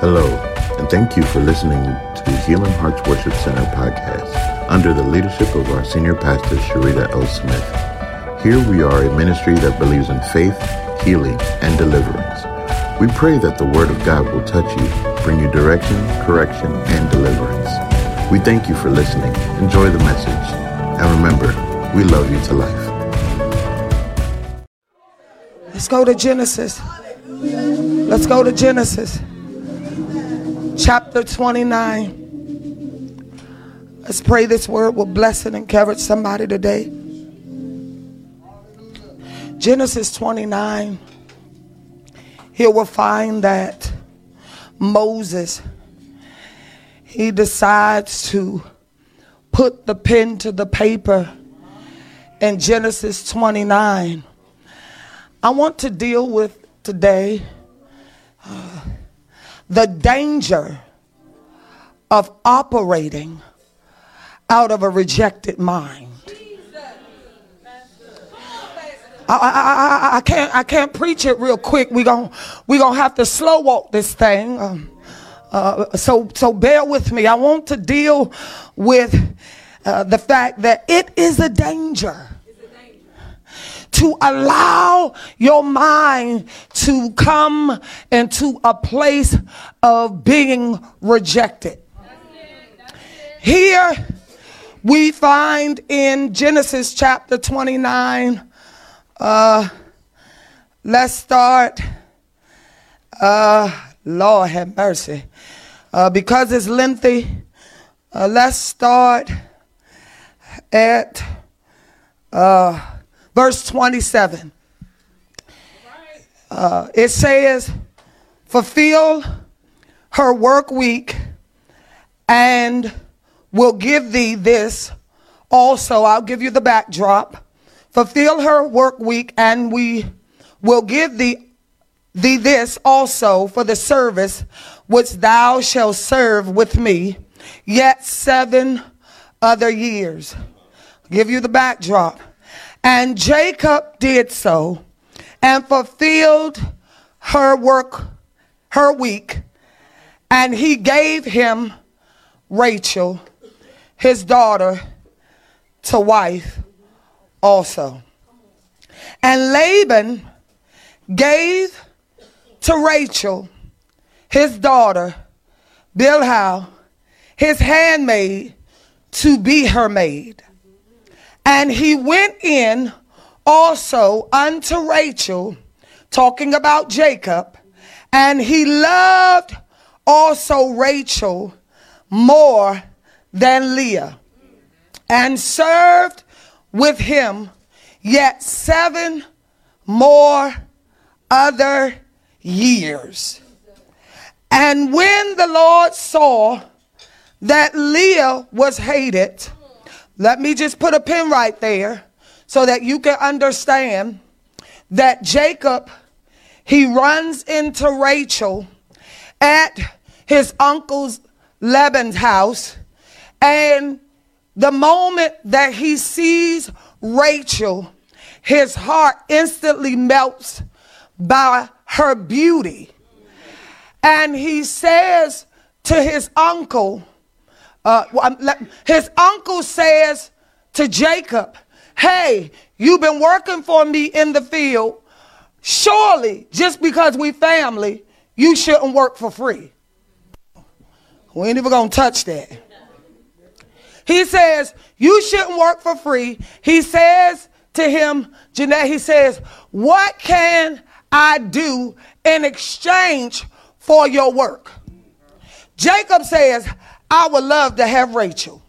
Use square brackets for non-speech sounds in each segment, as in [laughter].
Hello, and thank you for listening to the Healing Hearts Worship Center podcast under the leadership of our senior pastor, Sharita L. Smith. Here we are a ministry that believes in faith, healing, and deliverance. We pray that the Word of God will touch you, bring you direction, correction, and deliverance. We thank you for listening. Enjoy the message. And remember, we love you to life. Let's go to Genesis. Let's go to Genesis chapter 29. Let's pray this word will bless and encourage somebody today. Genesis 29. Here we'll find that Moses, he decides to put the pen to the paper in Genesis 29. I want to deal with today the danger of operating out of a rejected mind. I, I, I, I, can't I can't preach it real quick. We gon' we gonna have to slow walk this thing. Um, uh, so so bear with me. I want to deal with uh, the fact that it is a danger to allow your mind to come into a place of being rejected. Here we find in Genesis chapter 29, uh, let's start. Uh, Lord have mercy. Uh, because it's lengthy, uh, let's start at uh, verse 27. Uh, it says, Fulfill her work week and will give thee this also. I'll give you the backdrop. Fulfill her work week and we will give thee, thee this also for the service which thou shalt serve with me yet seven other years. I'll give you the backdrop. And Jacob did so and fulfilled her work, her week, and he gave him Rachel, his daughter, to wife also. And Laban gave to Rachel, his daughter, Bilhah, his handmaid, to be her maid. And he went in also unto Rachel, talking about Jacob, and he loved also Rachel more than Leah, and served with him yet seven more other years. And when the Lord saw that Leah was hated, let me just put a pin right there so that you can understand that Jacob, he runs into Rachel at his uncle's Laban's house. And the moment that he sees Rachel, his heart instantly melts by her beauty. And he says to his uncle, uh, his uncle says to Jacob, Hey, you've been working for me in the field. Surely, just because we family, you shouldn't work for free. We ain't even gonna touch that. He says, You shouldn't work for free. He says to him, Jeanette, he says, What can I do in exchange for your work? Jacob says, I would love to have Rachel.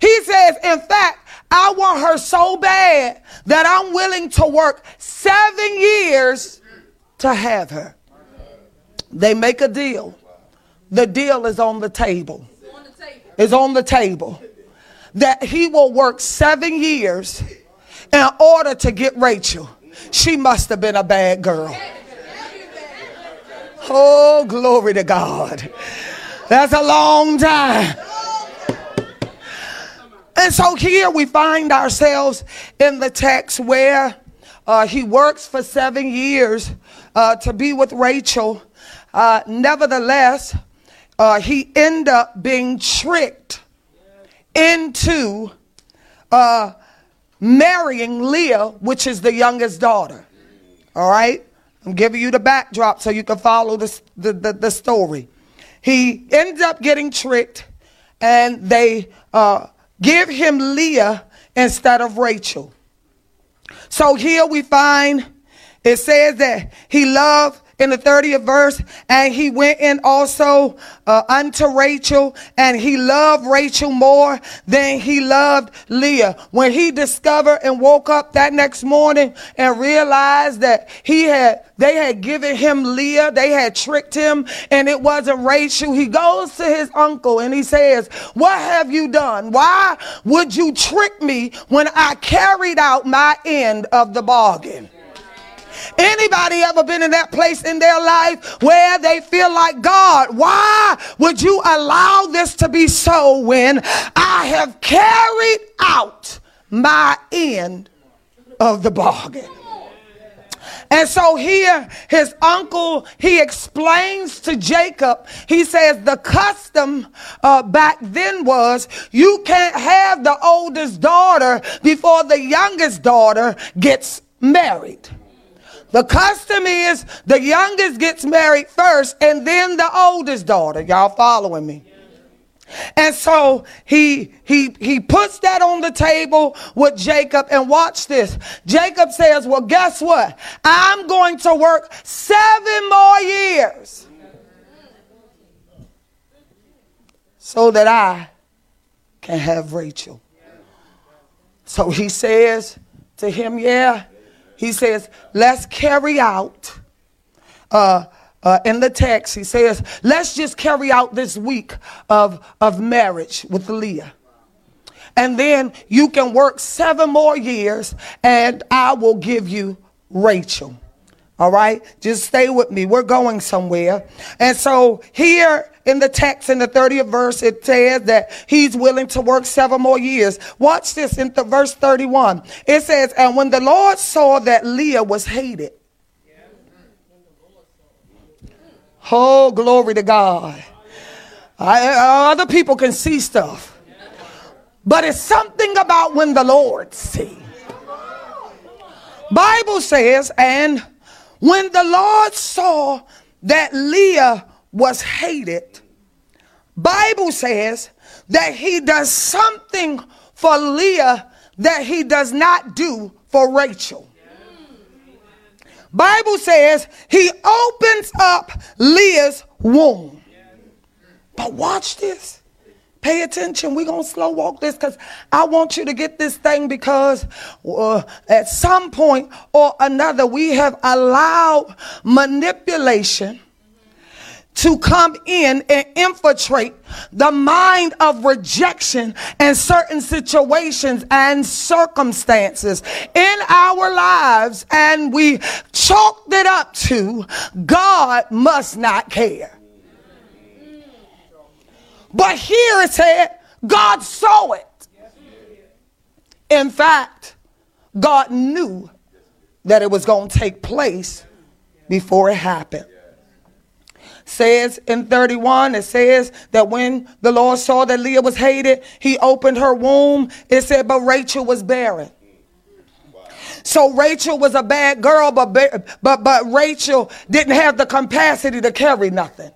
He says, in fact, I want her so bad that I'm willing to work seven years to have her. They make a deal. The deal is on the table. Is on the table. That he will work seven years in order to get Rachel. She must have been a bad girl. Oh, glory to God. That's a long time. And so here we find ourselves in the text where uh, he works for seven years uh, to be with Rachel. uh, nevertheless, uh, he ended up being tricked into uh, marrying Leah, which is the youngest daughter. All right? I'm giving you the backdrop so you can follow the, the, the, the story. He ends up getting tricked, and they uh, give him Leah instead of Rachel. So here we find it says that he loved in the 30th verse, and he went in also uh, unto Rachel, and he loved Rachel more than he loved Leah. When he discovered and woke up that next morning and realized that he had, they had given him Leah, they had tricked him, and it wasn't Rachel, he goes to his uncle and he says, What have you done? Why would you trick me when I carried out my end of the bargain? Anybody ever been in that place in their life where they feel like, God, why would you allow this to be so when I have carried out my end of the bargain? And so here, his uncle, he explains to Jacob, he says the custom uh, back then was you can't have the oldest daughter before the youngest daughter gets married. The custom is the youngest gets married first and then the oldest daughter. Y'all following me? And so he he he puts that on the table with Jacob and watch this. Jacob says, "Well, guess what? I'm going to work 7 more years so that I can have Rachel." So he says to him, "Yeah, he says, let's carry out, uh, uh, in the text, he says, let's just carry out this week of, of marriage with Leah. And then you can work seven more years and I will give you Rachel. All right, just stay with me. We're going somewhere. And so here in the text in the 30th verse, it says that he's willing to work seven more years. Watch this in the verse 31. It says, And when the Lord saw that Leah was hated, oh, glory to God. I, uh, other people can see stuff, but it's something about when the Lord sees. Bible says, and when the Lord saw that Leah was hated, Bible says that he does something for Leah that he does not do for Rachel. Bible says he opens up Leah's womb. But watch this. Pay attention. We're going to slow walk this because I want you to get this thing because uh, at some point or another, we have allowed manipulation to come in and infiltrate the mind of rejection and certain situations and circumstances in our lives and we chalked it up to God must not care. But here it said, God saw it. In fact, God knew that it was going to take place before it happened. Says in 31, it says that when the Lord saw that Leah was hated, he opened her womb. It said, but Rachel was barren. So Rachel was a bad girl, but, but, but Rachel didn't have the capacity to carry nothing.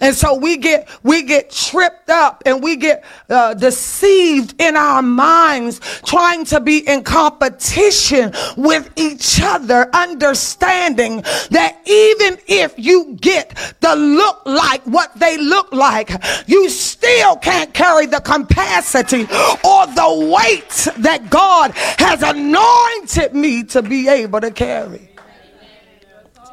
And so we get we get tripped up and we get uh, deceived in our minds trying to be in competition with each other understanding that even if you get the look like what they look like you still can't carry the capacity or the weight that God has anointed me to be able to carry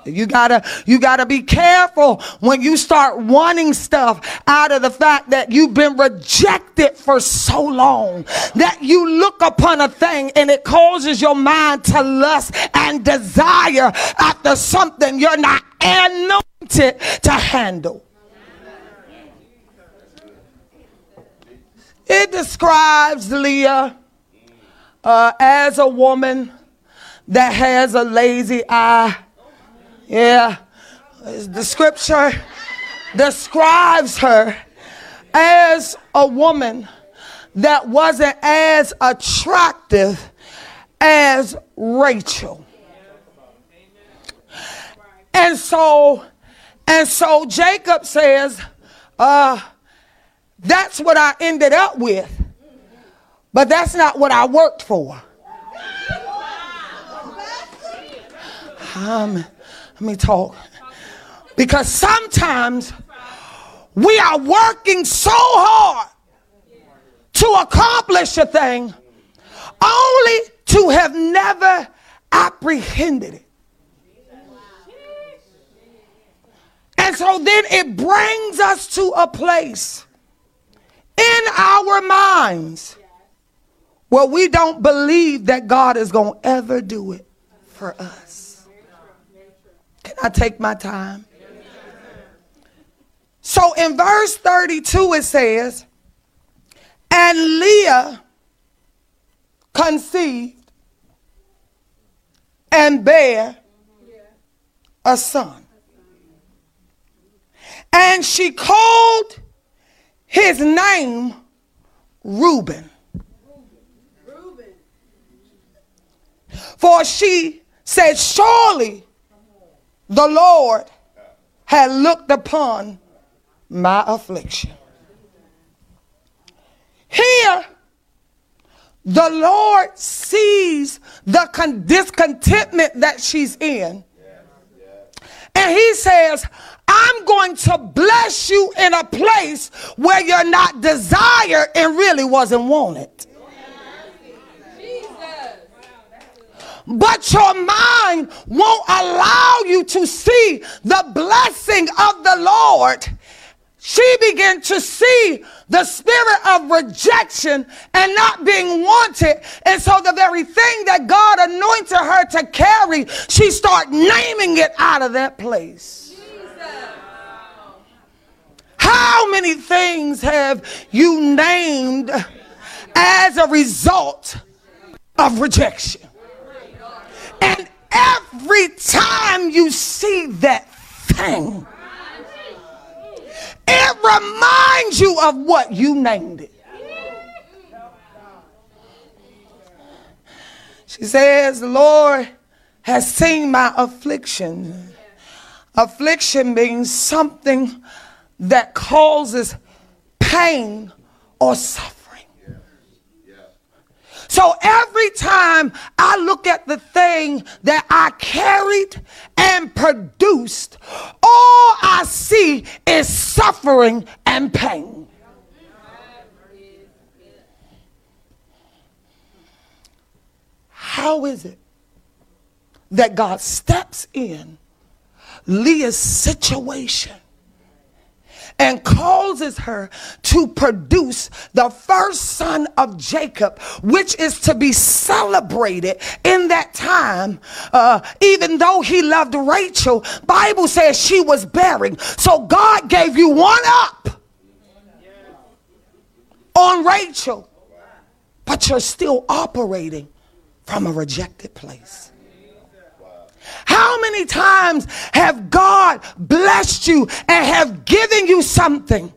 you gotta, you gotta be careful when you start wanting stuff out of the fact that you've been rejected for so long that you look upon a thing and it causes your mind to lust and desire after something you're not anointed to handle. It describes Leah uh, as a woman that has a lazy eye. Yeah. The scripture describes her as a woman that wasn't as attractive as Rachel. And so, and so Jacob says, uh, that's what I ended up with. But that's not what I worked for. Um, let me talk. Because sometimes we are working so hard to accomplish a thing only to have never apprehended it. And so then it brings us to a place in our minds where we don't believe that God is going to ever do it for us. I take my time? So in verse 32, it says, And Leah conceived and bare a son. And she called his name Reuben. For she said, Surely the Lord had looked upon my affliction. Here, the Lord sees the con- discontentment that she's in. And he says, I'm going to bless you in a place where you're not desired and really wasn't wanted. But your mind won't allow you to see the blessing of the Lord she began to see the spirit of rejection and not being wanted. And so the very thing that God anointed her to carry, she started naming it out of that place. How many things have you named as a result of rejection? And every time you see that thing, it reminds you of what you named it. She says, The Lord has seen my affliction. Affliction means something that causes pain or suffering. So every time I look at the thing that I carried and produced, all I see is suffering and pain. How is it that God steps in Leah's situation and causes her to produce the first son of Jacob, which is to be celebrated in that time. Uh, even though he loved Rachel, Bible says she was bearing. So God gave you one up on Rachel, but you're still operating from a rejected place. How many times have God blessed you and have given you something?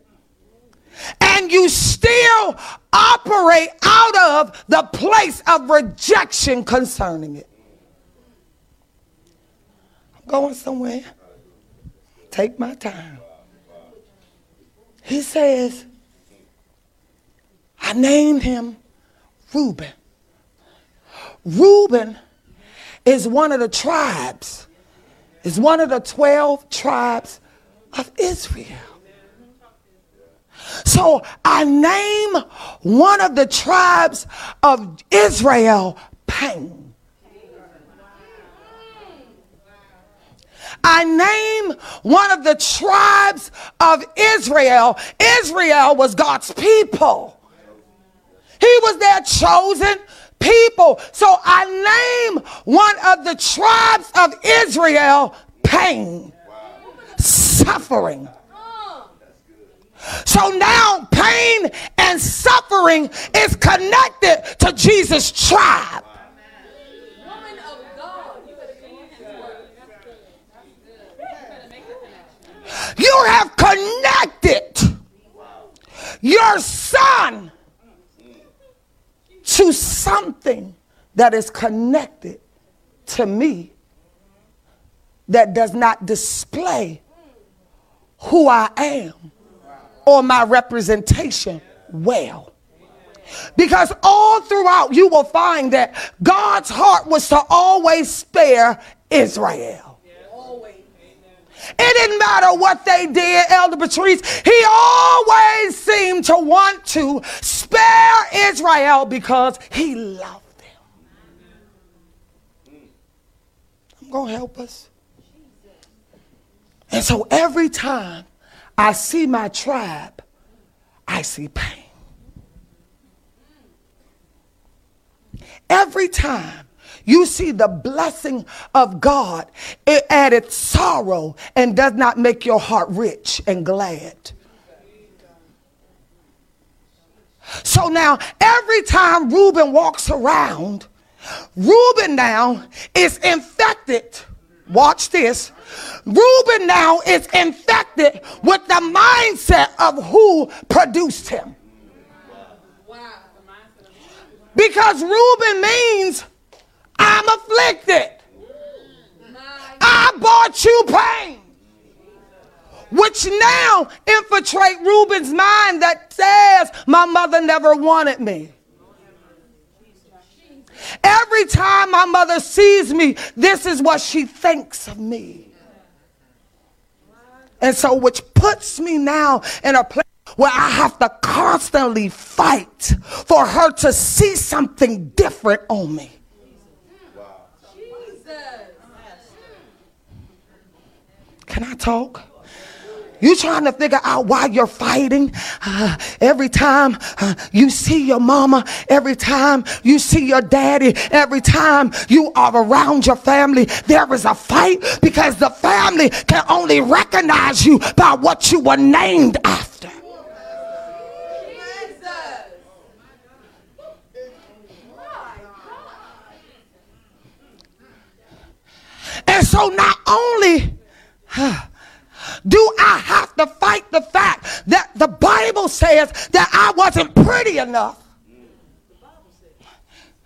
And you still operate out of the place of rejection concerning it. I'm going somewhere. Take my time. He says, I named him Reuben. Reuben is one of the tribes, is one of the 12 tribes of Israel. So I name one of the tribes of Israel pain. I name one of the tribes of Israel. Israel was God's people. He was their chosen people. So I name one of the tribes of Israel pain, suffering. So now pain and suffering is connected to Jesus' tribe. You have connected your son to something that is connected to me that does not display who I am or my representation well. Because all throughout you will find that God's heart was to always spare Israel. It didn't matter what they did, Elder Patrice. He always seemed to want to spare Israel because he loved them. I'm going to help us. And so every time I see my tribe, I see pain. Every time you see the blessing of God, it added sorrow and does not make your heart rich and glad. So now, every time Reuben walks around, Reuben now is infected. Watch this. Reuben now is infected with the mindset of who produced him. Because Reuben means I'm afflicted. I brought you pain. Which now infiltrate Reuben's mind that says, My mother never wanted me. Every time my mother sees me, this is what she thinks of me. And so, which puts me now in a place where I have to constantly fight for her to see something different on me. Can I talk? You trying to figure out why you're fighting uh, every time uh, you see your mama, every time you see your daddy, every time you are around your family, there is a fight because the family can only recognize you by what you were named after. And so not only [sighs] do I have to fight the fact that the Bible says that I wasn't pretty enough?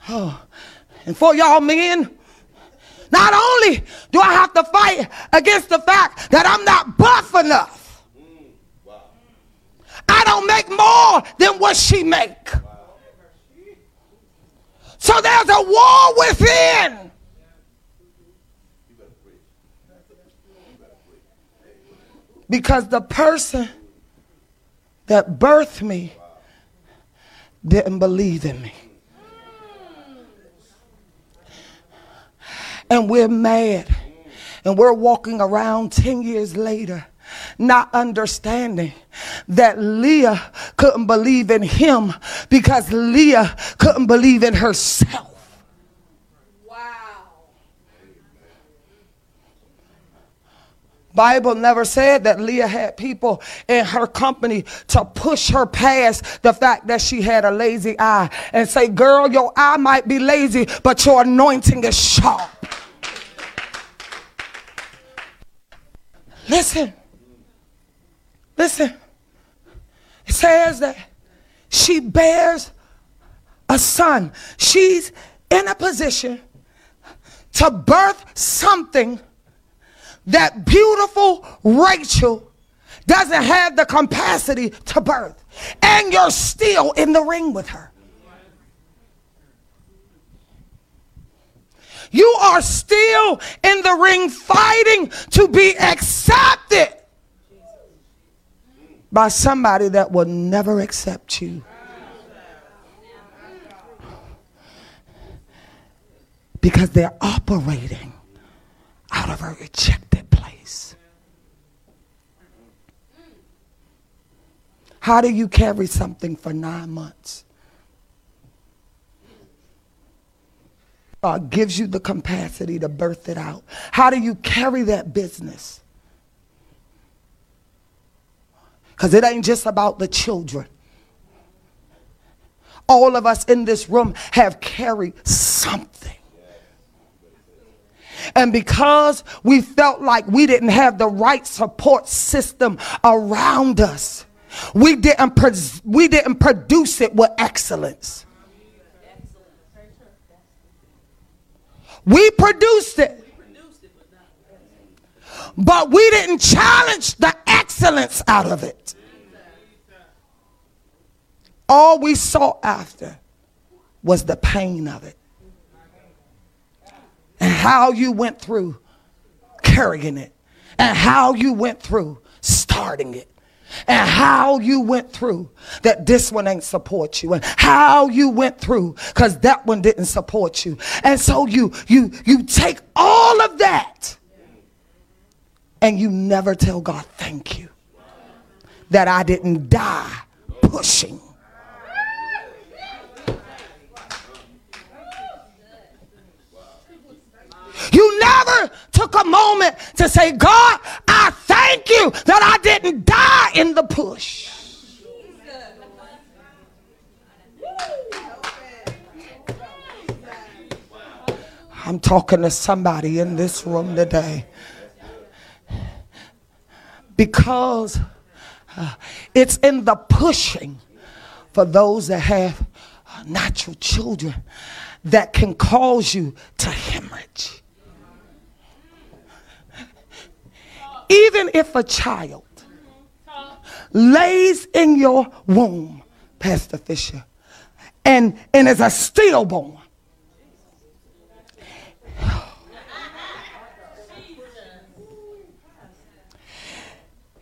Oh, [sighs] and for y'all men, not only do I have to fight against the fact that I'm not buff enough, I don't make more than what she make. So there's a war within. Because the person that birthed me didn't believe in me. And we're mad. And we're walking around 10 years later not understanding that Leah couldn't believe in him because Leah couldn't believe in herself. Bible never said that Leah had people in her company to push her past the fact that she had a lazy eye and say, girl, your eye might be lazy, but your anointing is sharp. Listen. Listen. It says that she bears a son. She's in a position to birth something that beautiful Rachel doesn't have the capacity to birth. And you're still in the ring with her. You are still in the ring fighting to be accepted by somebody that will never accept you. Because they're operating out of a rejected place. How do you carry something for nine months? God gives you the capacity to birth it out. How do you carry that business? Because it ain't just about the children. All of us in this room have carried something. And because we felt like we didn't have the right support system around us, We didn't, pres- we didn't produce it with excellence. We produced it. But we didn't challenge the excellence out of it. All we sought after was the pain of it. And how you went through carrying it. And how you went through starting it and how you went through that this one ain't support you. And how you went through because that one didn't support you. And so you you you take all of that and you never tell god thank you. That i didn't die pushing. You never took a moment to say, God, I thank you that I didn't die in the push. I'm talking to somebody in this room today. Because uh, it's in the pushing for those that have natural children that can cause you to hemorrhage. Even if a child lays in your womb, Pastor Fisher, and, and is a stillborn,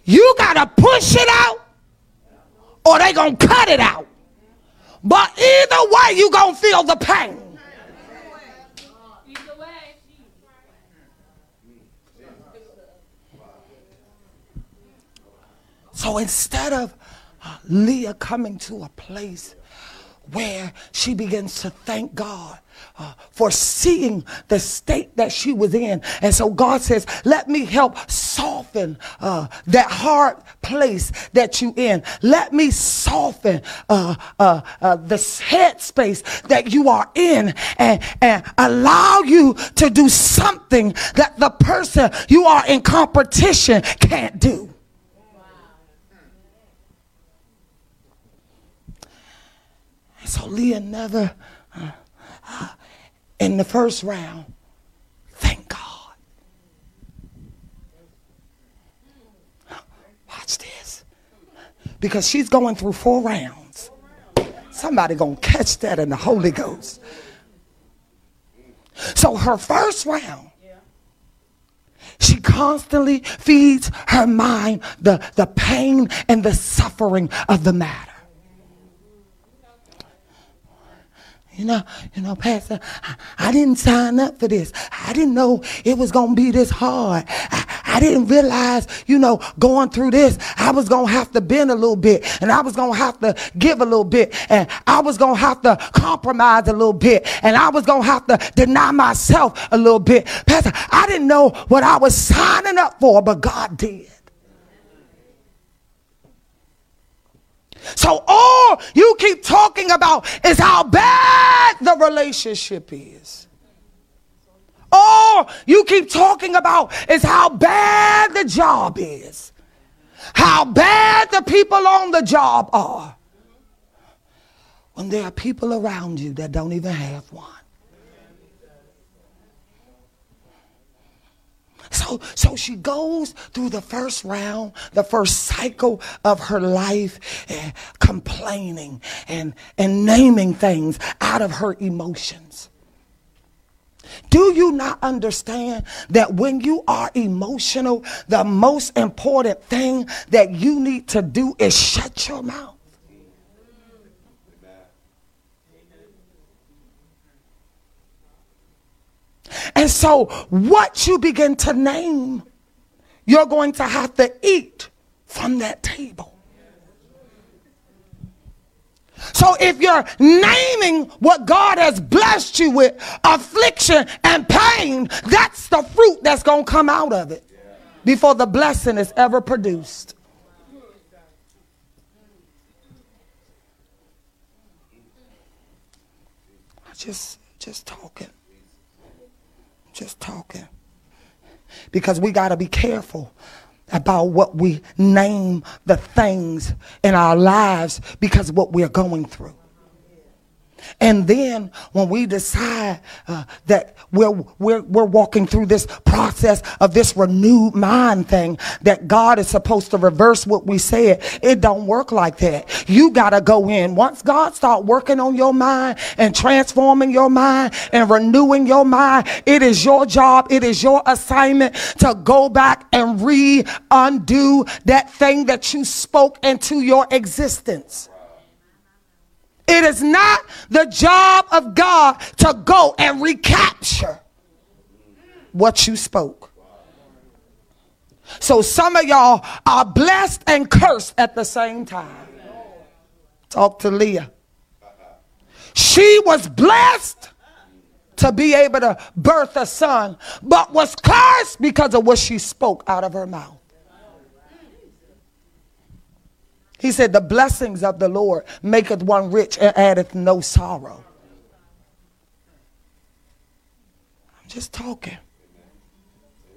you got to push it out or they to cut it out. But either way, you to feel the pain. So instead of uh, Leah coming to a place where she begins to thank God uh, for seeing the state that she was in. And so God says, let me help soften uh, that hard place that you in. Let me soften uh, uh, uh the headspace that you are in and, and allow you to do something that the person you are in competition can't do. So Leah never, uh, uh, in the first round, thank God. Watch this. Because she's going through four rounds. Somebody gonna catch that in the Holy Ghost. So her first round, she constantly feeds her mind the, the pain and the suffering of the matter. You know, you know, Pastor, I, I, didn't sign up for this. I didn't know it was to be this hard. I, I didn't realize, you know, going through this, I was to have to bend a little bit and I was to have to give a little bit and I was to have to compromise a little bit and I was to have to deny myself a little bit. Pastor, I didn't know what I was signing up for, but God did. So all you keep talking about is how bad the relationship is. All you keep talking about is how bad the job is. How bad the people on the job are. When there are people around you that don't even have one. So, so she goes through the first round, the first cycle of her life, eh, complaining and, and naming things out of her emotions. Do you not understand that when you are emotional, the most important thing that you need to do is shut your mouth? And so, what you begin to name, you're going to have to eat from that table. So if you're naming what God has blessed you with, affliction and pain, that's the fruit that's going to come out of it before the blessing is ever produced. Just just talking just talking. Because we got to be careful about what we name the things in our lives because of what we're going through. And then when we decide uh, that we're, we're, we're walking through this process of this renewed mind thing, that God is supposed to reverse what we said, it don't work like that. You got to go in. Once God start working on your mind and transforming your mind and renewing your mind, it is your job, it is your assignment to go back and re undo that thing that you spoke into your existence. It is not the job of God to go and recapture what you spoke. So some of y'all are blessed and cursed at the same time. Talk to Leah. She was blessed to be able to birth a son, but was cursed because of what she spoke out of her mouth. He said, The blessings of the Lord maketh one rich and addeth no sorrow. I'm just talking.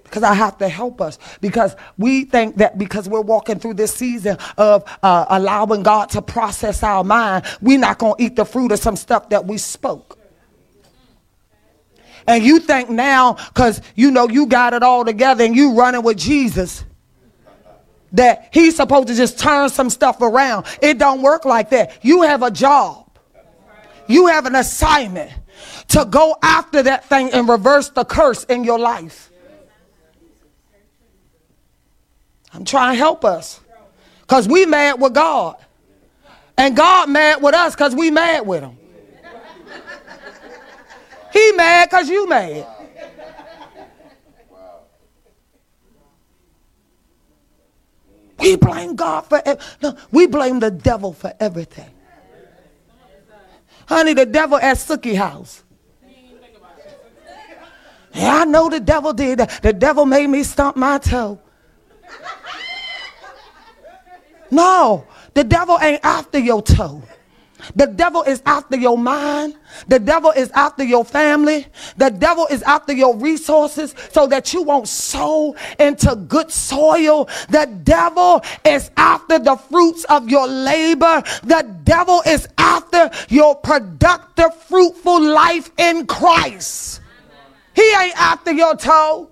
Because I have to help us. Because we think that because we're walking through this season of uh, allowing God to process our mind, we're not going to eat the fruit of some stuff that we spoke. And you think now, because you know you got it all together and you running with Jesus that he's supposed to just turn some stuff around. It don't work like that. You have a job. You have an assignment to go after that thing and reverse the curse in your life. I'm trying to help us. Because we mad with God. And God mad with us because we mad with him. He mad because you mad. We blame God for no, we blame the devil for everything. Honey, the devil at Sookie House. Yeah, I know the devil did. The devil made me stump my toe. No, the devil ain't after your toe. The devil is after your mind. The devil is after your family. The devil is after your resources so that you won't sow into good soil. The devil is after the fruits of your labor. The devil is after your productive, fruitful life in Christ. He ain't after your toe.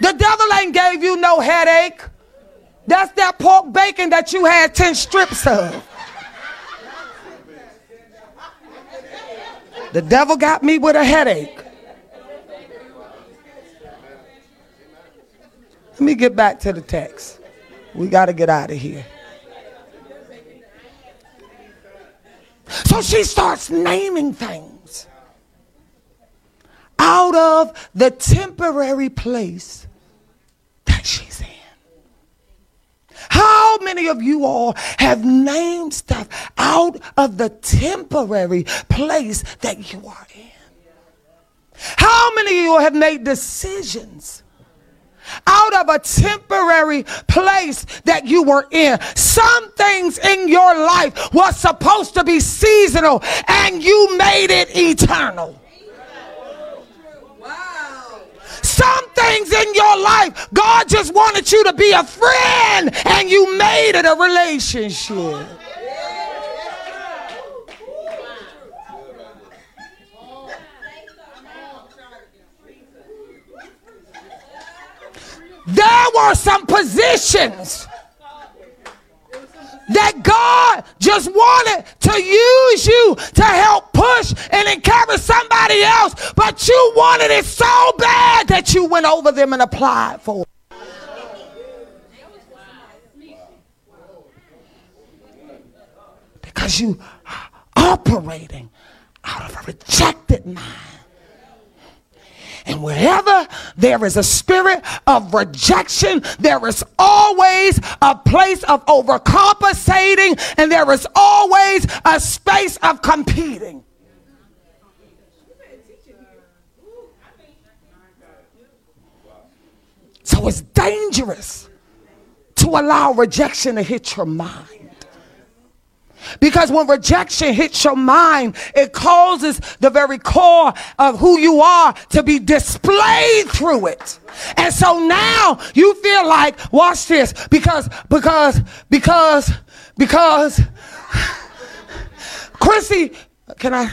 The devil ain't gave you no headache. That's that pork bacon that you had 10 strips of. The devil got me with a headache. Let me get back to the text. We got to get out of here. So she starts naming things out of the temporary place that she's in. How many of you all have named stuff out of the temporary place that you are in? How many of you have made decisions? out of a temporary place that you were in. Some things in your life were supposed to be seasonal and you made it eternal. Some things in your life, God just wanted you to be a friend and you made it a relationship. There were some positions that God just wanted to use you to help push and encourage somebody else, but you wanted it so bad that you went over them and applied for it. Because you are operating out of a rejected mind. And wherever there is a spirit of rejection, there is always a place of overcompensating, and there is always a space of competing. So it's dangerous to allow rejection to hit your mind. Because when rejection hits your mind, it causes the very core of who you are to be displayed through it. And so now you feel like, watch this, because, because, because, because, [sighs] Chrissy, can I?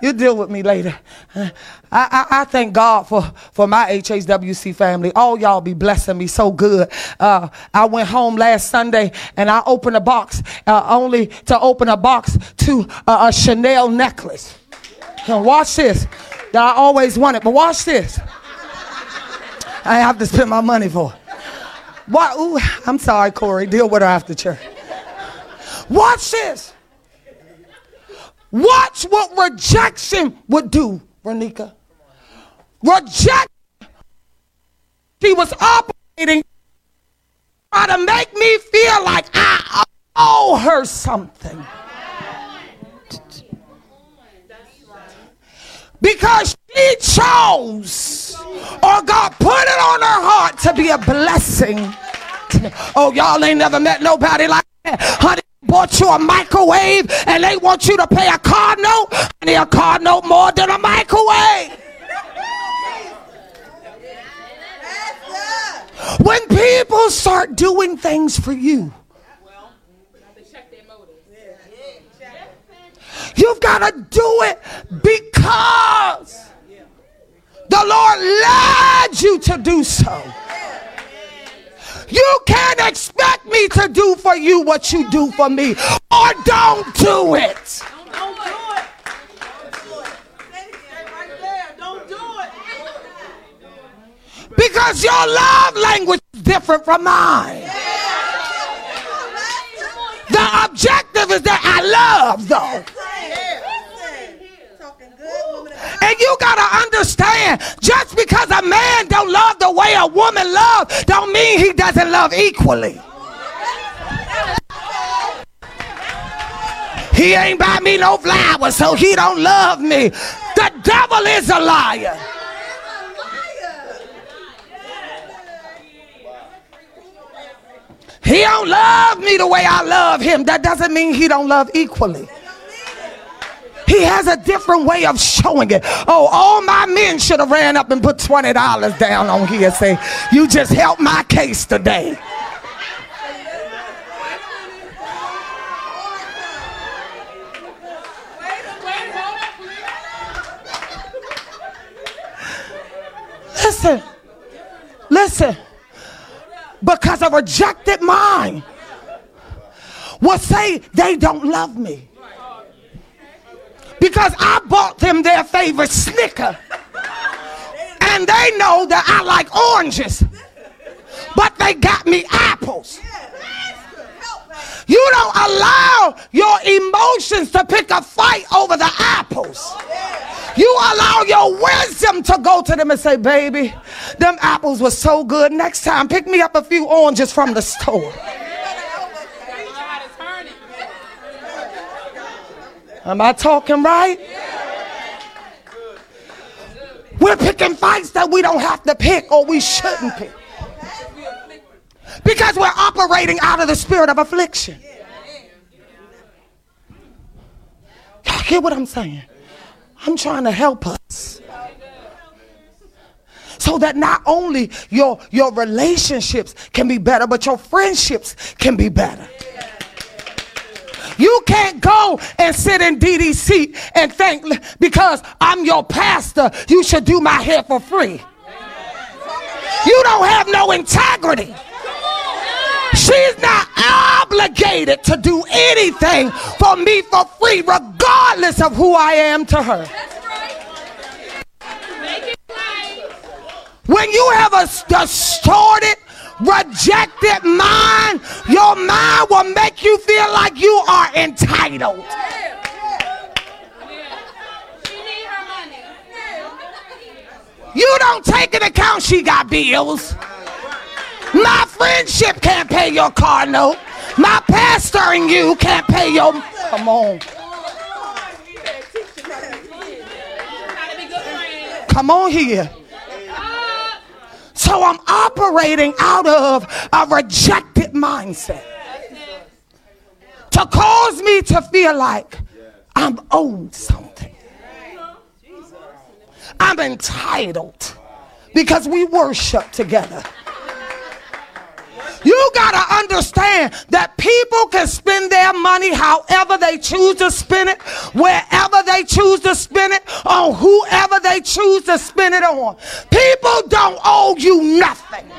You deal with me later. I, I, I, thank God for, for my HHWC family. All y'all be blessing me so good. Uh, I went home last Sunday and I opened a box, uh, only to open a box to uh, a Chanel necklace. And watch this, that I always wanted, but watch this. I have to spend my money for. Why? Ooh, I'm sorry, Corey. Deal with her after church. Watch this. Watch what rejection would do, Renika. Reject. She was operating trying to make me feel like I owe her something. Because she chose, or God put it on her heart to be a blessing. Oh, y'all ain't never met nobody like that. Honey, bought you a microwave and they want you to pay a car note. Honey, a car note more than a microwave. When people start doing things for you, you've got to do it because the Lord led you to do so. You can't expect me to do for you what you do for me, or don't do it. Don't do it. Don't do it. Because your love language is different from mine. The objective is that I love, though. And you gotta understand, just because a man don't love the way a woman love, don't mean he doesn't love equally. He ain't buy me no flowers, so he don't love me. The devil is a liar. He don't love me the way I love him. That doesn't mean he don't love equally. He has a different way of showing it. Oh, all my men should have ran up and put $20 down on here. Say, you just helped my case today. Listen, listen because a rejected mind will say they don't love me. Because I bought them their favorite Snicker. And they know that I like oranges. But they got me apples. You don't allow your emotions to pick a fight over the apples. You allow your wisdom to go to them and say, baby, them apples were so good. Next time, pick me up a few oranges from the store. Am I talking right? We're picking fights that we don't have to pick or we shouldn't pick. Because we're operating out of the spirit of affliction. Y'all get what I'm saying? I'm trying to help us. So that not only your, your relationships can be better, but your friendships can be better. You can't go and sit in DDC and think because I'm your pastor, you should do my hair for free. You don't have no integrity. She's not obligated to do anything for me for free, regardless of who I am to her. When you have a distorted, rejected mind, your mind will make you feel like you are entitled. You don't take into account she got bills. My friendship can't pay your car note. My pastor and you can't pay your. Come on. Come on here. So I'm operating out of a rejected mindset to cause me to feel like I'm owed something. I'm entitled because we worship together. You got to understand that people can spend their money however they choose to spend it, wherever they choose to spend it, on whoever they choose to spend it on. People don't owe you nothing.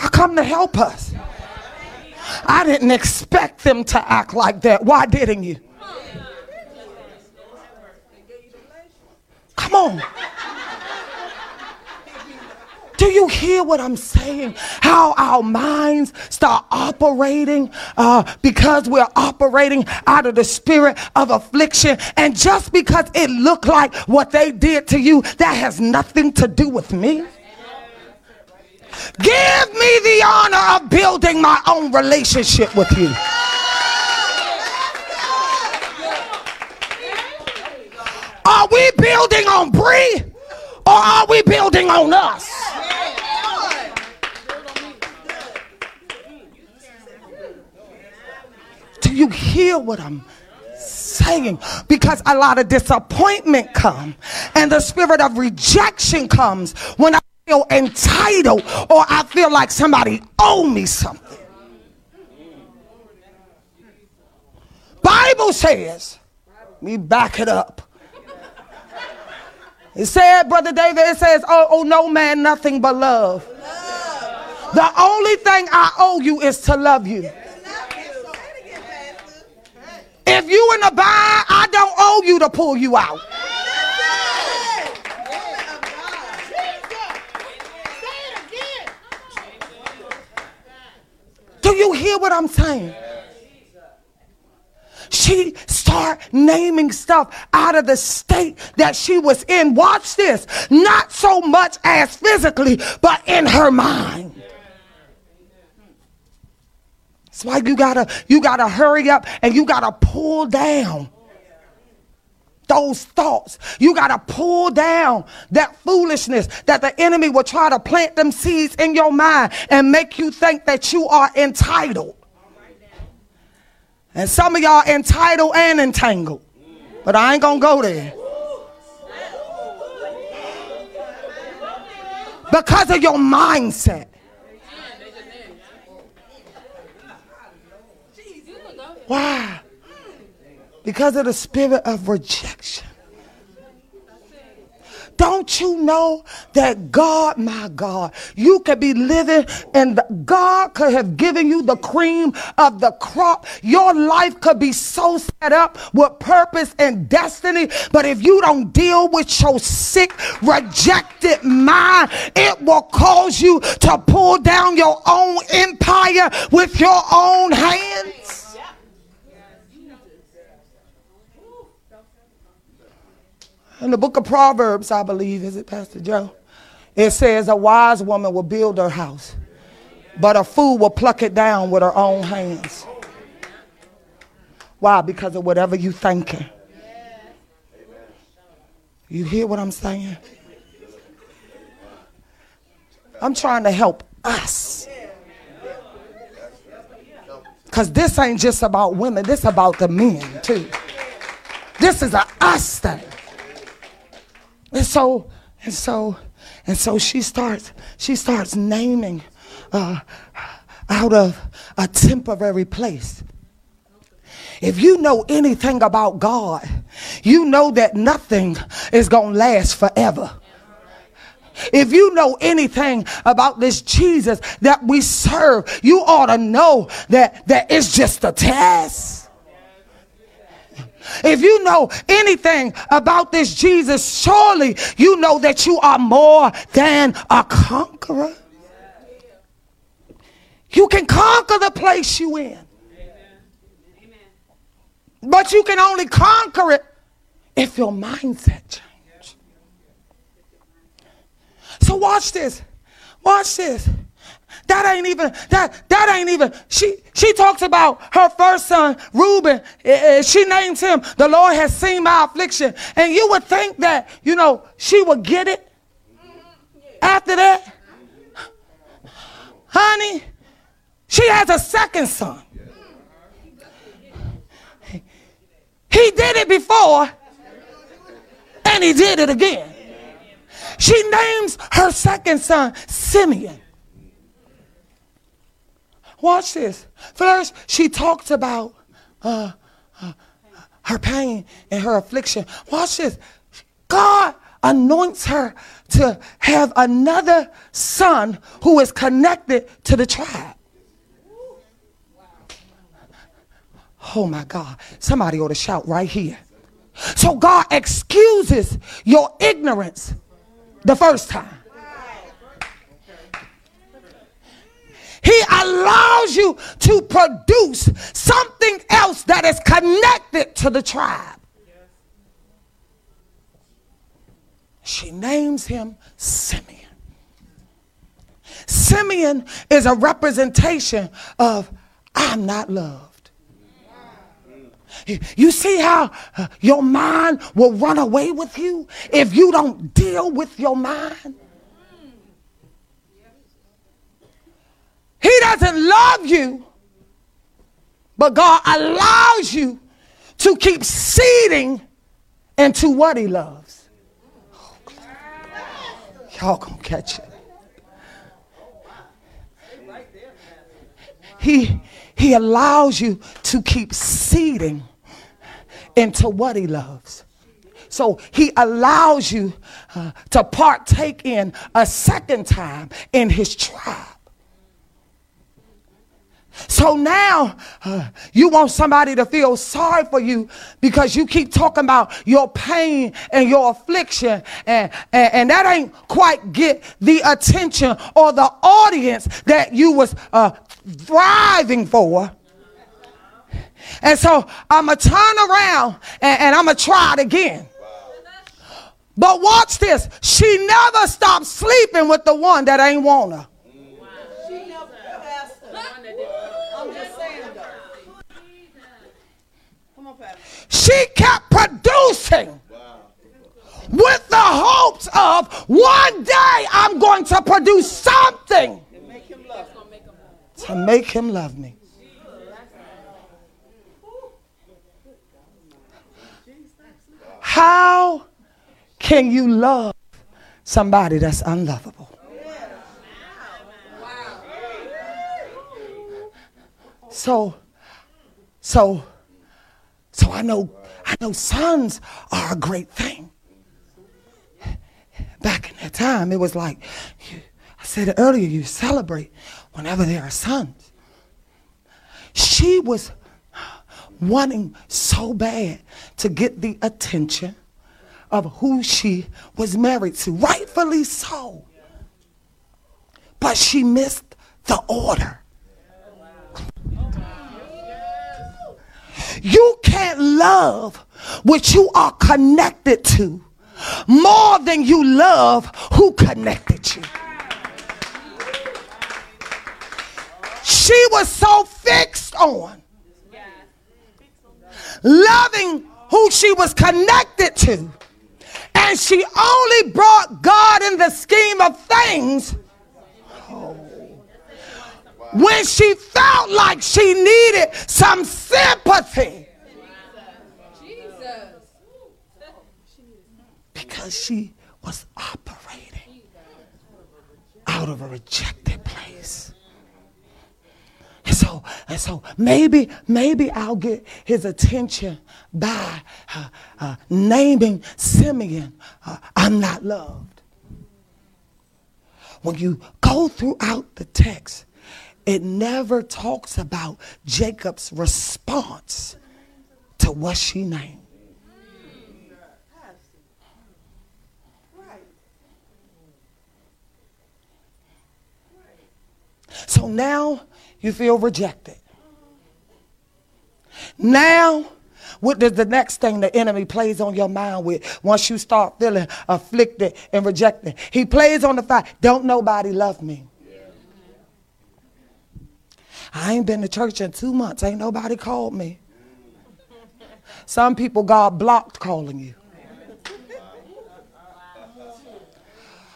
I come to help us. I didn't expect them to act like that. Why didn't you? Come on. Do you hear what I'm saying? How our minds start operating uh, because we're operating out of the spirit of affliction. And just because it looked like what they did to you, that has nothing to do with me. Give me the honor of building my own relationship with you. Are we building on Bree or are we building on us? Do you hear what I'm saying? Because a lot of disappointment comes and the spirit of rejection comes when I feel entitled or I feel like somebody owe me something. Bible says, we back it up. It said, Brother David, it says, oh, oh no man, nothing but love. love. The only thing I owe you is to love you. If you in a bind, I don't owe you to pull you out. Do you hear what I'm saying? She start naming stuff out of the state that she was in. Watch this. Not so much as physically, but in her mind. That's why you gotta you gotta hurry up and you gotta pull down those thoughts. You got to pull down that foolishness that the enemy will try to plant them seeds in your mind and make you think that you are entitled. And some of y'all entitled and entangled. But I ain't going to go there. Because of your mindset. Why? Because of the spirit of rejection. Don't you know that God, my God, you could be living and God could have given you the cream of the crop. Your life could be so set up with purpose and destiny. But if you don't deal with your sick, rejected mind, it will cause you to pull down your own empire with your own hands. In the book of Proverbs, I believe, is it Pastor Joe? It says a wise woman will build her house, but a fool will pluck it down with her own hands. Why? Because of whatever you thinking. You hear what I'm saying? I'm trying to help us. Because this ain't just about women, this about the men too. This is a us thing. And so, and so, and so she starts, she starts naming uh, out of a temporary place. If you know anything about God, you know that nothing is going to last forever. If you know anything about this Jesus that we serve, you ought to know that, that it's just a test. If you know anything about this Jesus, surely you know that you are more than a conqueror. You can conquer the place you in. But you can only conquer it if your mindset changes. So watch this. Watch this. That ain't even that that ain't even she she talks about her first son Reuben. She names him the Lord has seen my affliction. And you would think that, you know, she would get it after that. honey, she has a second son. He did it before and he did it again. She names her second son Simeon. Watch this. First, she talks about uh, uh, her pain and her affliction. Watch this. God anoints her to have another son who is connected to the tribe. Oh my God. Somebody ought to shout right here. So God excuses your ignorance the first time. He allows you to produce something else that is connected to the tribe. She names him Simeon. Simeon is a representation of I'm not loved. You see how uh, your mind will run away with you if you don't deal with your mind? He doesn't love you, but God allows you to keep seeding into what He loves. Y'all gonna catch it. He, he allows you to keep seeding into what He loves. So he allows you uh, to partake in a second time in his tribe. So now uh, you want somebody to feel sorry for you because you keep talking about your pain and your affliction, and, and, and that ain't quite get the attention or the audience that you was uh, thriving for. And so I'm going to turn around and, and I'm going to try it again. But watch this. She never stopped sleeping with the one that ain't want her. She kept producing with the hopes of one day I'm going to produce something to make him love me. How can you love somebody that's unlovable? So, so so I know, I know sons are a great thing. Back in that time, it was like, I said earlier, you celebrate whenever there are sons. She was wanting so bad to get the attention of who she was married to, rightfully so. But she missed the order. You can't love what you are connected to more than you love who connected you. She was so fixed on loving who she was connected to. And she only brought God in the scheme of things when she felt like she needed some sympathy. Because she was operating out of a rejected place. And so, and so maybe, maybe I'll get his attention by uh, uh, naming Simeon, uh, I'm not loved. When you go throughout the text, it never talks about Jacob's response to what she named. So now you feel rejected. Now, what is the next thing the enemy plays on your mind with once you start feeling afflicted and rejected? He plays on the fact, don't nobody love me. I ain't been to church in two months. Ain't nobody called me. Some people God blocked calling you.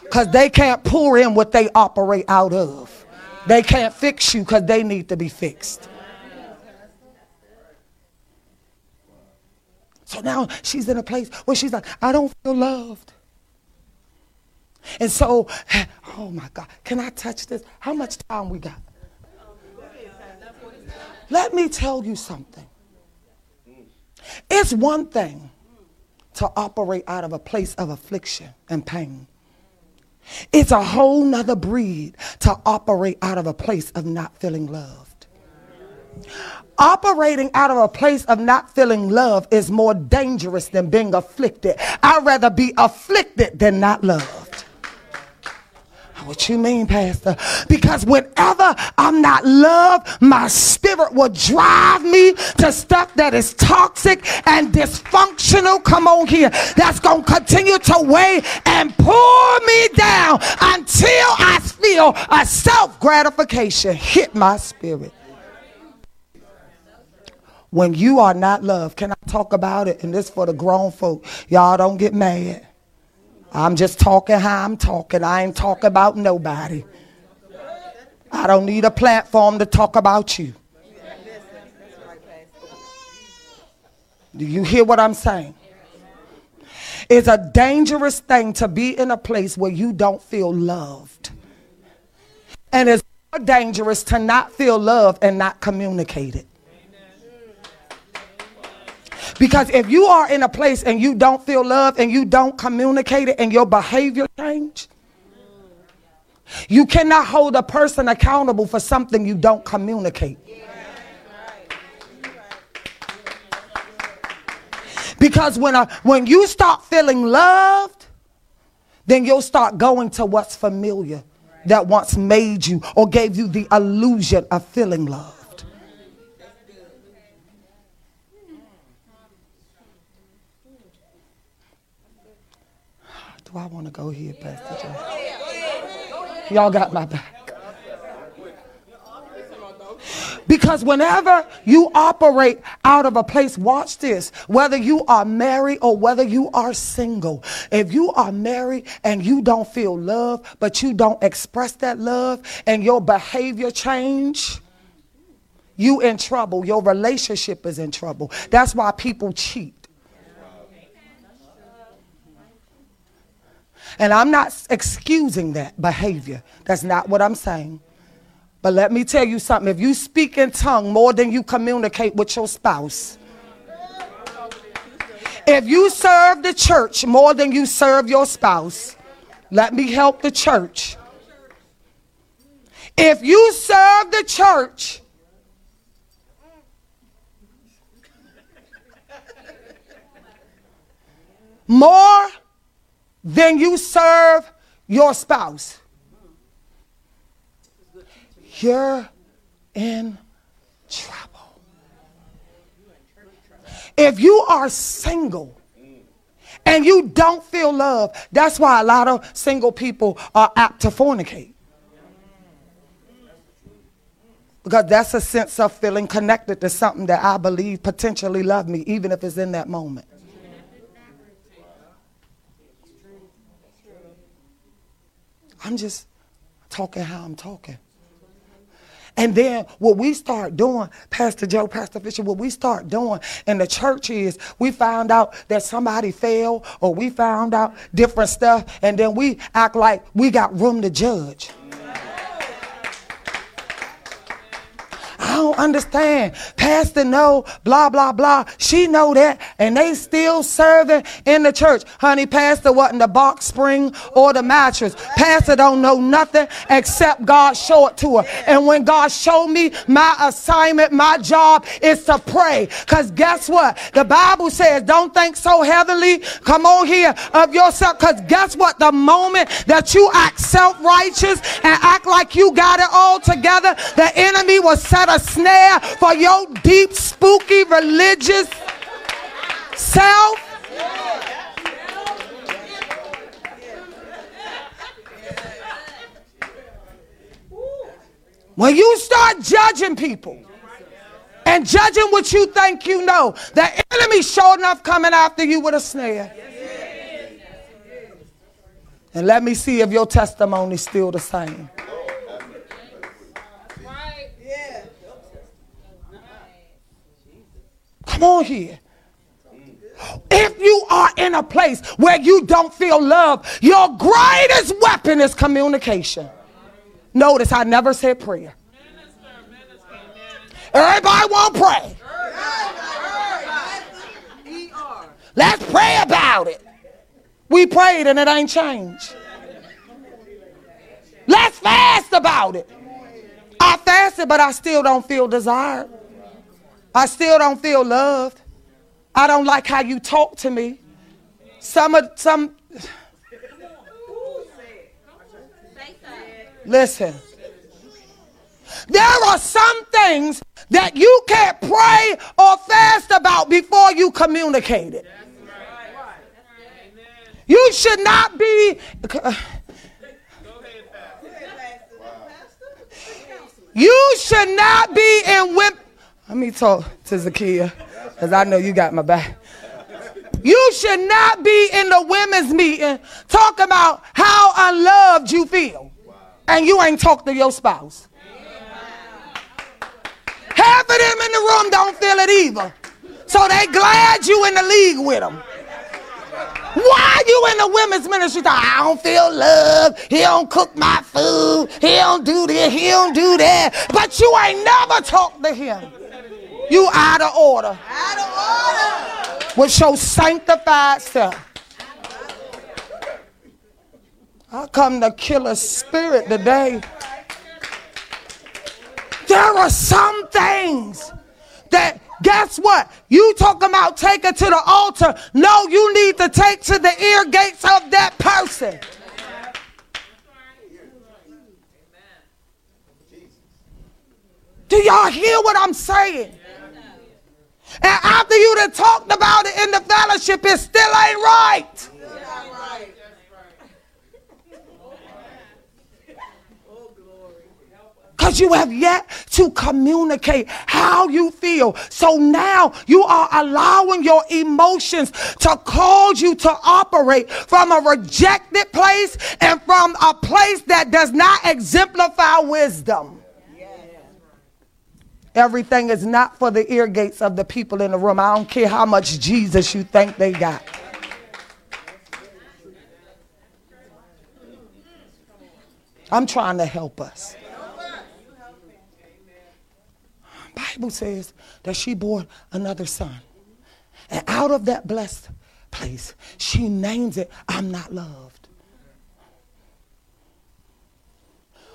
Because they can't pour in what they operate out of. They can't fix you because they need to be fixed. So now she's in a place where she's like, I don't feel loved. And so, [sighs] oh my God, can I touch this? How much time we got? Let me tell you something. It's one thing to operate out of a place of affliction and pain. It's a whole nother breed to operate out of a place of not feeling loved. Operating out of a place of not feeling love is more dangerous than being afflicted. I'd rather be afflicted than not loved. What you mean, Pastor? Because whenever I'm not loved, my spirit will drive me to stuff that is toxic and dysfunctional. Come on here. That's going to continue to weigh and pull me down until I feel a self gratification hit my spirit. When you are not loved, can I talk about it? And this for the grown folk. Y'all don't get mad. I'm just talking how I'm talking. I ain't talking about nobody. I don't need a platform to talk about you. Do you hear what I'm saying? It's a dangerous thing to be in a place where you don't feel loved. And it's more dangerous to not feel loved and not communicate it. Because if you are in a place and you don't feel love and you don't communicate it and your behavior change, you cannot hold a person accountable for something you don't communicate. Because when, a, when you start feeling loved, then you'll start going to what's familiar that once made you or gave you the illusion of feeling love. Do I want to go here, Pastor Joe? Y'all got my back. Because whenever you operate out of a place, watch this, whether you are married or whether you are single, if you are married and you don't feel love, but you don't express that love and your behavior change, you in trouble. Your relationship is in trouble. That's why people cheat. And I'm not excusing that behavior. That's not what I'm saying. But let me tell you something. If you speak in tongue more than you communicate with your spouse, if you serve the church more than you serve your spouse, let me help the church. If you serve the church, more than you serve your spouse, you're in trouble. If you are single and you don't feel love, that's why a lot of single people are apt to fornicate. Because that's a sense of feeling connected to something that I believe potentially love me, even if it's in that moment. I'm just talking how I'm talking. And then what we start doing, Pastor Joe, Pastor Fisher, what we start doing in the church is we found out that somebody fell or we found out different stuff, and then we act like we got room to judge. Don't understand. Pastor know, blah, blah, blah. She know that. And they still serving in the church. Honey, Pastor wasn't the box spring or the mattress. Pastor don't know nothing except God show it to her. And when God showed me my assignment, my job is to pray. Because guess what? The Bible says, don't think so heavily. Come on here of yourself. Because guess what? The moment that you act self-righteous and act like you got it all together, the enemy will set a snare for your deep, spooky, religious self. When you start judging people and judging what you think you know, the enemy sure enough coming after you with a snare. And let me see if your testimony's still the same. Come on here. If you are in a place where you don't feel love, your greatest weapon is communication. Notice I never said prayer. Everybody want to pray. Let's pray about it. We prayed and it ain't changed. Let's fast about it. I fasted, but I still don't feel desired. I still don't feel loved. I don't like how you talk to me. Some of some Listen. There are some things that you can't pray or fast about before you communicate it. You should not be. You should not be in women. Let me talk to Zakia, because I know you got my back. You should not be in the women's meeting talking about how unloved you feel. And you ain't talked to your spouse. Half of them in the room don't feel it either. So they glad you in the league with them. Why you in the women's ministry? I don't feel love. He don't cook my food. He don't do this. He don't do that. But you ain't never talked to him. You out of order. Out of order. With your sanctified self. I come to kill a spirit today. There are some things that Guess what? You talking about take it to the altar. No, you need to take to the ear gates of that person. Do y'all hear what I'm saying? And after you done talked about it in the fellowship, it still ain't right. because you have yet to communicate how you feel. So now you are allowing your emotions to cause you to operate from a rejected place and from a place that does not exemplify wisdom. Everything is not for the ear gates of the people in the room. I don't care how much Jesus you think they got. I'm trying to help us. Bible says that she bore another son. And out of that blessed place, she names it, I'm not loved.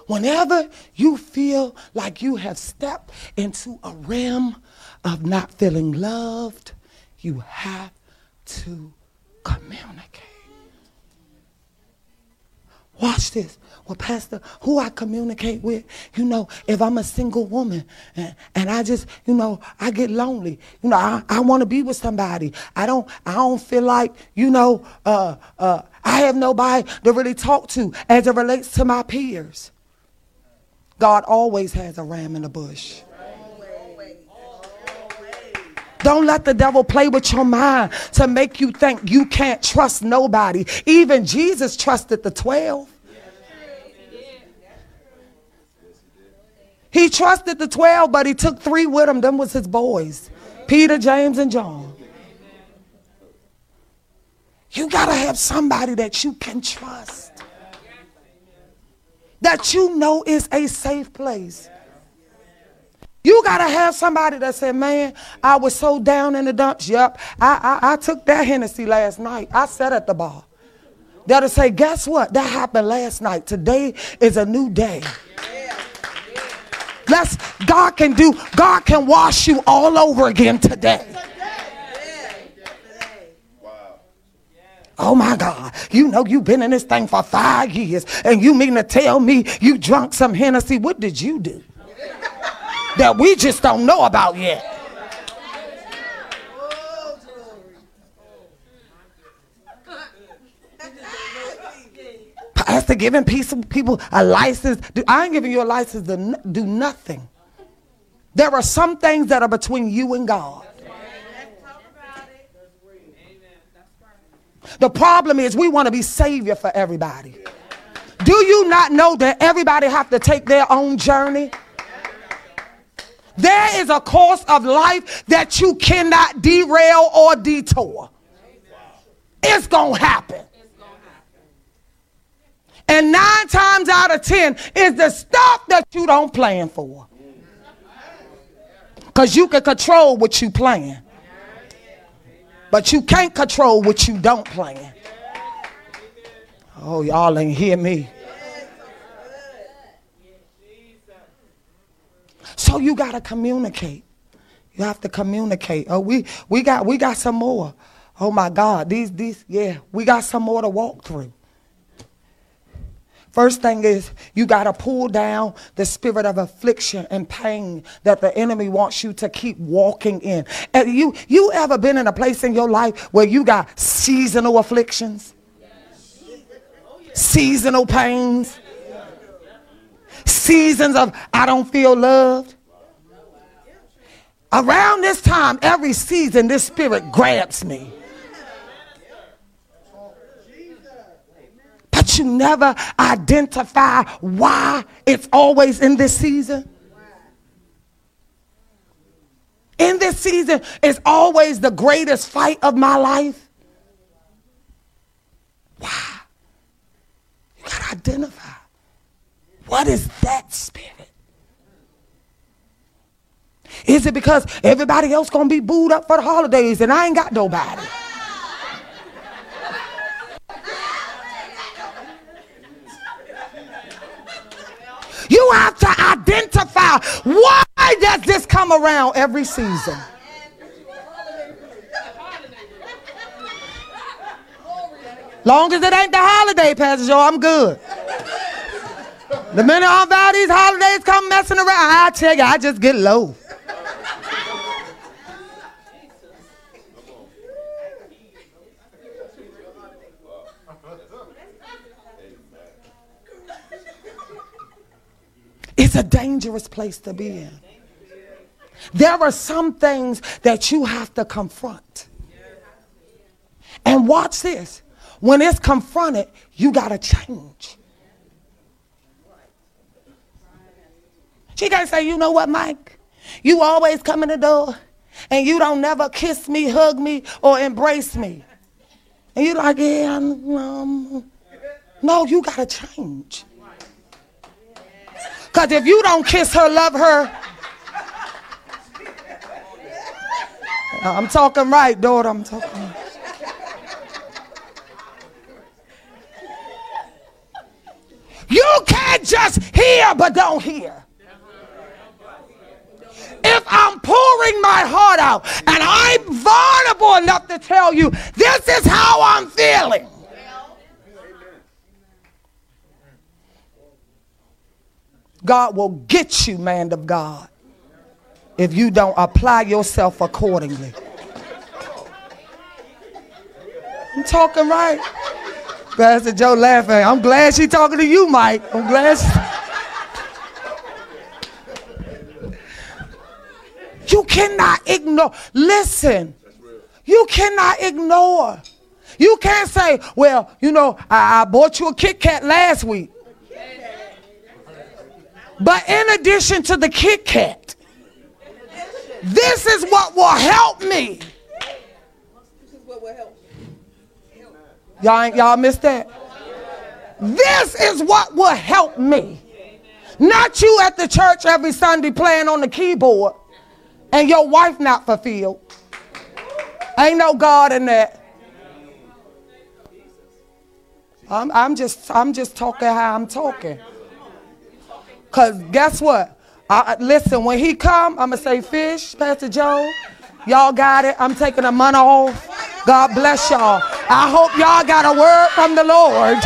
Whenever you feel like you have stepped into a realm of not feeling loved, you have to communicate. Watch this well, Pastor, who I communicate with, you know, if I'm a single woman and, and I just, you know, I get lonely, you know, I, I want to be with somebody. I don't, I don't feel like, you know, uh, uh, I have nobody to really talk to as it relates to my peers. God always has a ram in the bush. Don't let the devil play with your mind to make you think you can't trust nobody. Even Jesus trusted the 12. He trusted the 12, but he took three with him. Them was his boys Peter, James, and John. You got to have somebody that you can trust, that you know is a safe place. You got to have somebody that said, man, I was so down in the dumps. Yep, I, I, I took that Hennessy last night. I sat at the bar. That'll say, guess what? That happened last night. Today is a new day. Let's God can do, God can wash you all over again today. Oh my God, you know you've been in this thing for five years, and you mean to tell me you drunk some Hennessy? What did you do [laughs] that we just don't know about yet? Pastor giving people a license. I ain't giving you a license to do nothing. There are some things that are between you and God. The problem is we want to be savior for everybody. Do you not know that everybody have to take their own journey? There is a course of life that you cannot derail or detour. It's going to happen. And nine times out of ten is the stuff that you don't plan for. Because you can control what you plan. But you can't control what you don't plan. Oh, y'all ain't hear me. So you gotta communicate. You have to communicate. Oh, we we got we got some more. Oh my God, these these yeah, we got some more to walk through. First thing is you got to pull down the spirit of affliction and pain that the enemy wants you to keep walking in. And you you ever been in a place in your life where you got seasonal afflictions? Seasonal pains? Seasons of I don't feel loved? Around this time, every season, this spirit grabs me. You never identify why it's always in this season. In this season is always the greatest fight of my life. Why? You got to identify. What is that spirit? Is it because everybody else gonna be booed up for the holidays and I ain't got nobody? You have to identify why does this come around every season? Long as it ain't the holiday, Pastor Joe, I'm good. The minute all about these holidays come messing around, I tell you, I just get low. It's a dangerous place to be in. There are some things that you have to confront. And watch this. When it's confronted, you got to change. She can't say, you know what, Mike? You always come in the door and you don't never kiss me, hug me, or embrace me. And you're like, yeah, um, no, you got to change. Because if you don't kiss her, love her, I'm talking right, daughter. I'm talking. You can't just hear but don't hear. If I'm pouring my heart out and I'm vulnerable enough to tell you, this is how I'm feeling. God will get you, man of God, if you don't apply yourself accordingly. I'm talking right. Pastor Joe laughing. I'm glad she's talking to you, Mike. I'm glad. She... You cannot ignore. Listen, you cannot ignore. You can't say, well, you know, I, I bought you a Kit Kat last week. But in addition to the Kit Kat, this is what will help me. Y'all, y'all missed that? This is what will help me. Not you at the church every Sunday playing on the keyboard and your wife not fulfilled. Ain't no God in that. I'm, I'm just I'm just talking how I'm talking. Cause guess what? I, listen, when he come, I'ma say fish, Pastor Joe. Y'all got it. I'm taking a month off. God bless y'all. I hope y'all got a word from the Lord.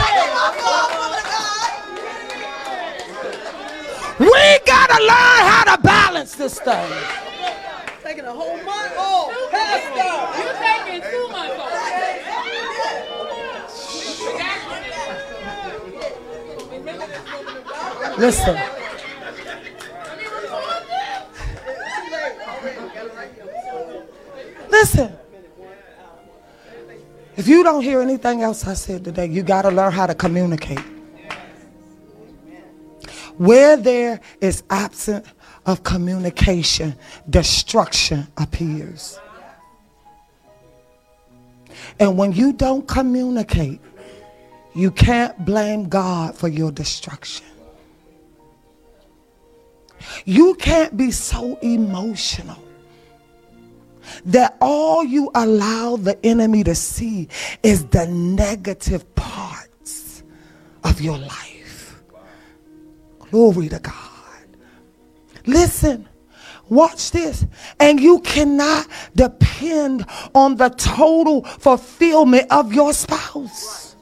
We gotta learn how to balance this thing. Taking a whole month off. You taking two months off. Listen. Listen. If you don't hear anything else I said today, you got to learn how to communicate. Where there is absent of communication, destruction appears. And when you don't communicate, you can't blame God for your destruction. You can't be so emotional that all you allow the enemy to see is the negative parts of your life. Glory to God. Listen, watch this. And you cannot depend on the total fulfillment of your spouse.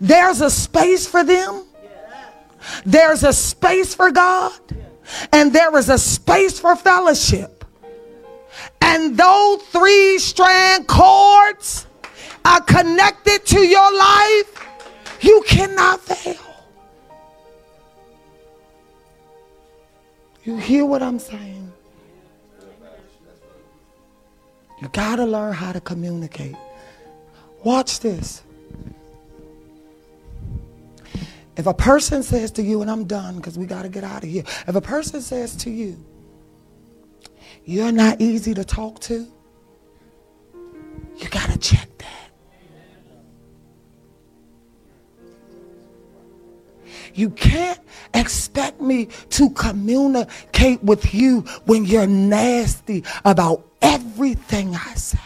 There's a space for them. There's a space for God and there is a space for fellowship. And those three strand cords are connected to your life, you cannot fail. You hear what I'm saying? You got to learn how to communicate. Watch this. If a person says to you, and I'm done because we got to get out of here. If a person says to you, you're not easy to talk to, you got to check that. You can't expect me to communicate with you when you're nasty about everything I say.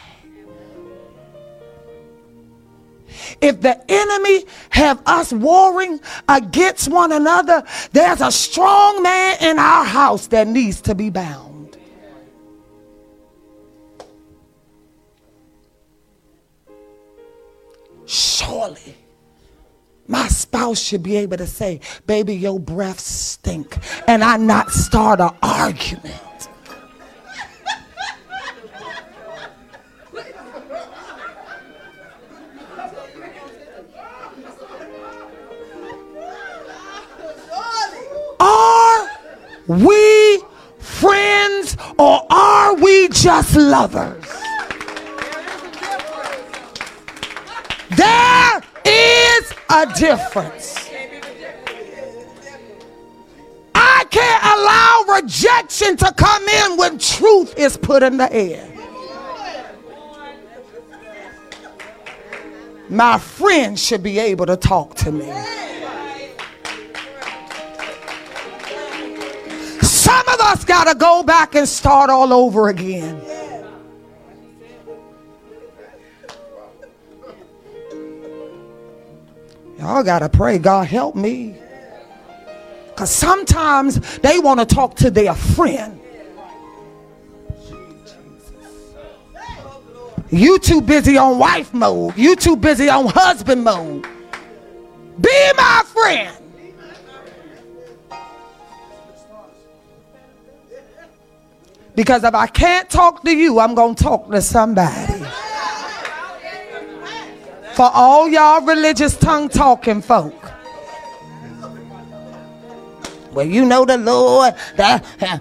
If the enemy have us warring against one another, there's a strong man in our house that needs to be bound. Surely my spouse should be able to say, baby, your breath stink. And I not start an argument. We friends or are we just lovers? There is a difference. I can't allow rejection to come in when truth is put in the air. My friend should be able to talk to me. Some of us got to go back and start all over again. Y'all got to pray, God help me. Because sometimes they want to talk to their friend. You too busy on wife mode. You too busy on husband mode. Be my friend. Because if I can't talk to you, I'm going to talk to somebody. For all y'all religious tongue talking folk. Well, you know the Lord. That I,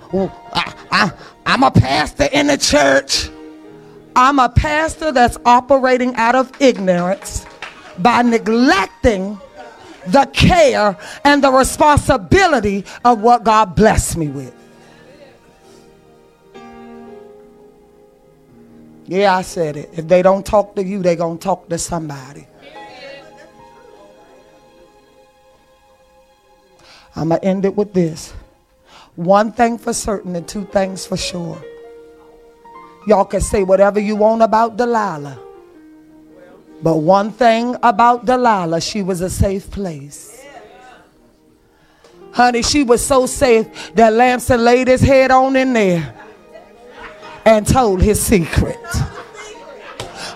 I, I'm a pastor in the church. I'm a pastor that's operating out of ignorance by neglecting the care and the responsibility of what God blessed me with. Yeah, I said it. If they don't talk to you, they're going to talk to somebody. I'm going to end it with this. One thing for certain and two things for sure. Y'all can say whatever you want about Delilah. But one thing about Delilah, she was a safe place. Honey, she was so safe that Samson laid his head on in there and told his secret.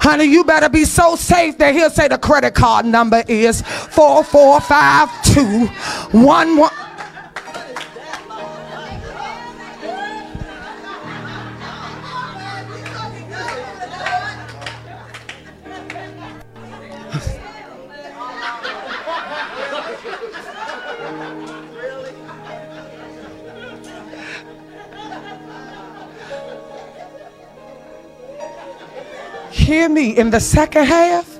Honey, you better be so safe that he'll say the credit card number is 445211. Hear me. In the second half,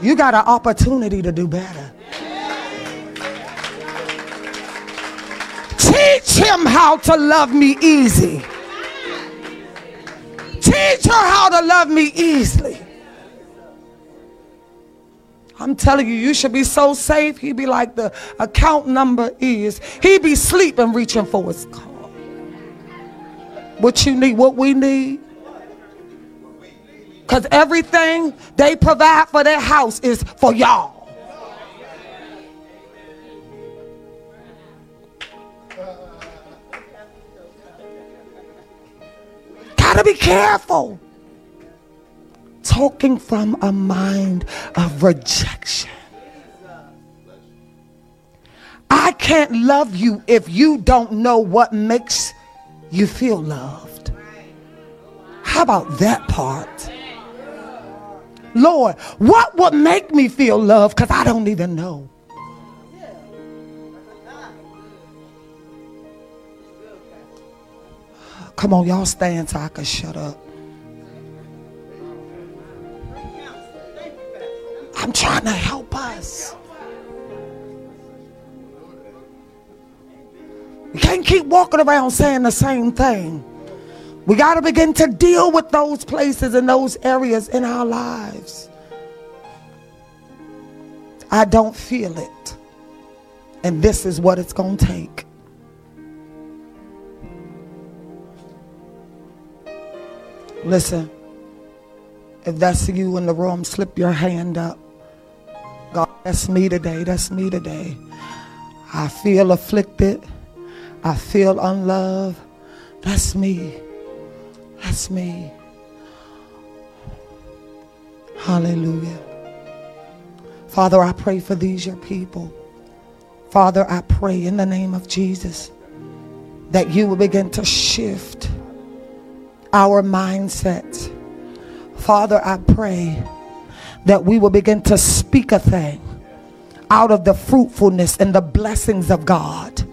you got an opportunity to do better. Teach him how to love me easy. Teach her how to love me easily. I'm telling you, you should be so safe. He'd be like the account number is. He'd be sleeping, reaching for his car. What you need, what we need. Because everything they provide for their house is for y'all. Gotta be careful talking from a mind of rejection. I can't love you if you don't know what makes you feel loved. How about that part? Lord, what would make me feel loved? Because I don't even know. Come on, y'all stand so I can shut up. I'm trying to help us. We can't keep walking around saying the same thing. We got to begin to deal with those places and those areas in our lives. I don't feel it. And this is what it's going to take. Listen, if that's you in the room, slip your hand up. God, that's me today. That's me today. I feel afflicted. I feel unloved. That's me. That's me. Hallelujah. Father, I pray for these, your people. Father, I pray in the name of Jesus that you will begin to shift our mindset. Father, I pray that we will begin to speak a thing out of the fruitfulness and the blessings of God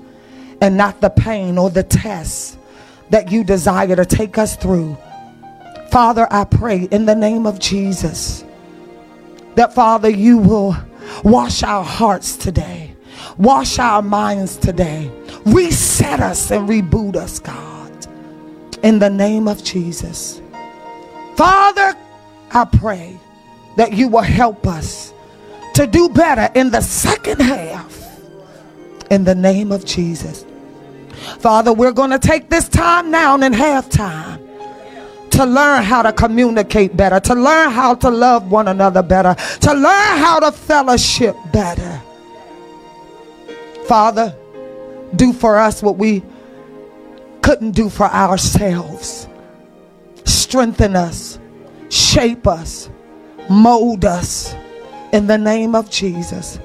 and not the pain or the tests that you desire to take us through. Father, I pray in the name of Jesus that, Father, you will wash our hearts today, wash our minds today, reset us and reboot us, God, in the name of Jesus. Father, I pray that you will help us to do better in the second half in the name of Jesus. Father, we're going to take this time now and in halftime to learn how to communicate better, to learn how to love one another better, to learn how to fellowship better. Father, do for us what we couldn't do for ourselves. Strengthen us, shape us, mold us in the name of Jesus.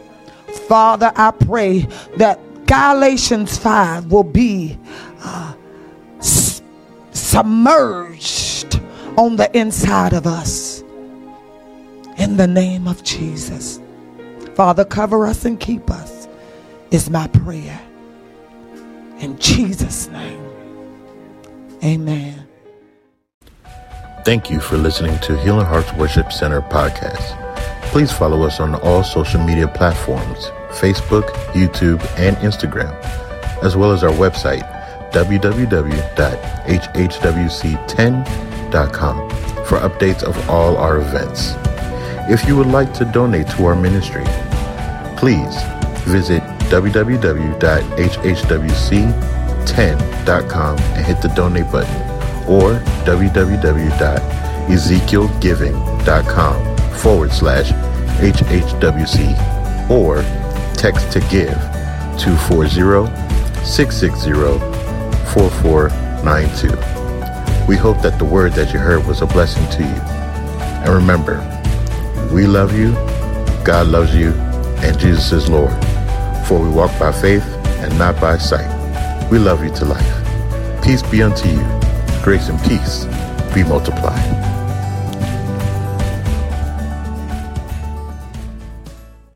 Father, I pray that Galatians 5 will be uh, s- submerged on the inside of us. In the name of Jesus. Father, cover us and keep us, is my prayer. In Jesus' name, amen. Thank you for listening to Healing Hearts Worship Center podcast. Please follow us on all social media platforms Facebook, YouTube, and Instagram, as well as our website, www.hhwc10.com, for updates of all our events. If you would like to donate to our ministry, please visit www.hhwc10.com and hit the donate button or www.ezekielgiving.com forward slash HHWC or text to give to 40-660-4492. We hope that the word that you heard was a blessing to you. And remember, we love you, God loves you, and Jesus is Lord. For we walk by faith and not by sight. We love you to life. Peace be unto you. Grace and peace be multiplied.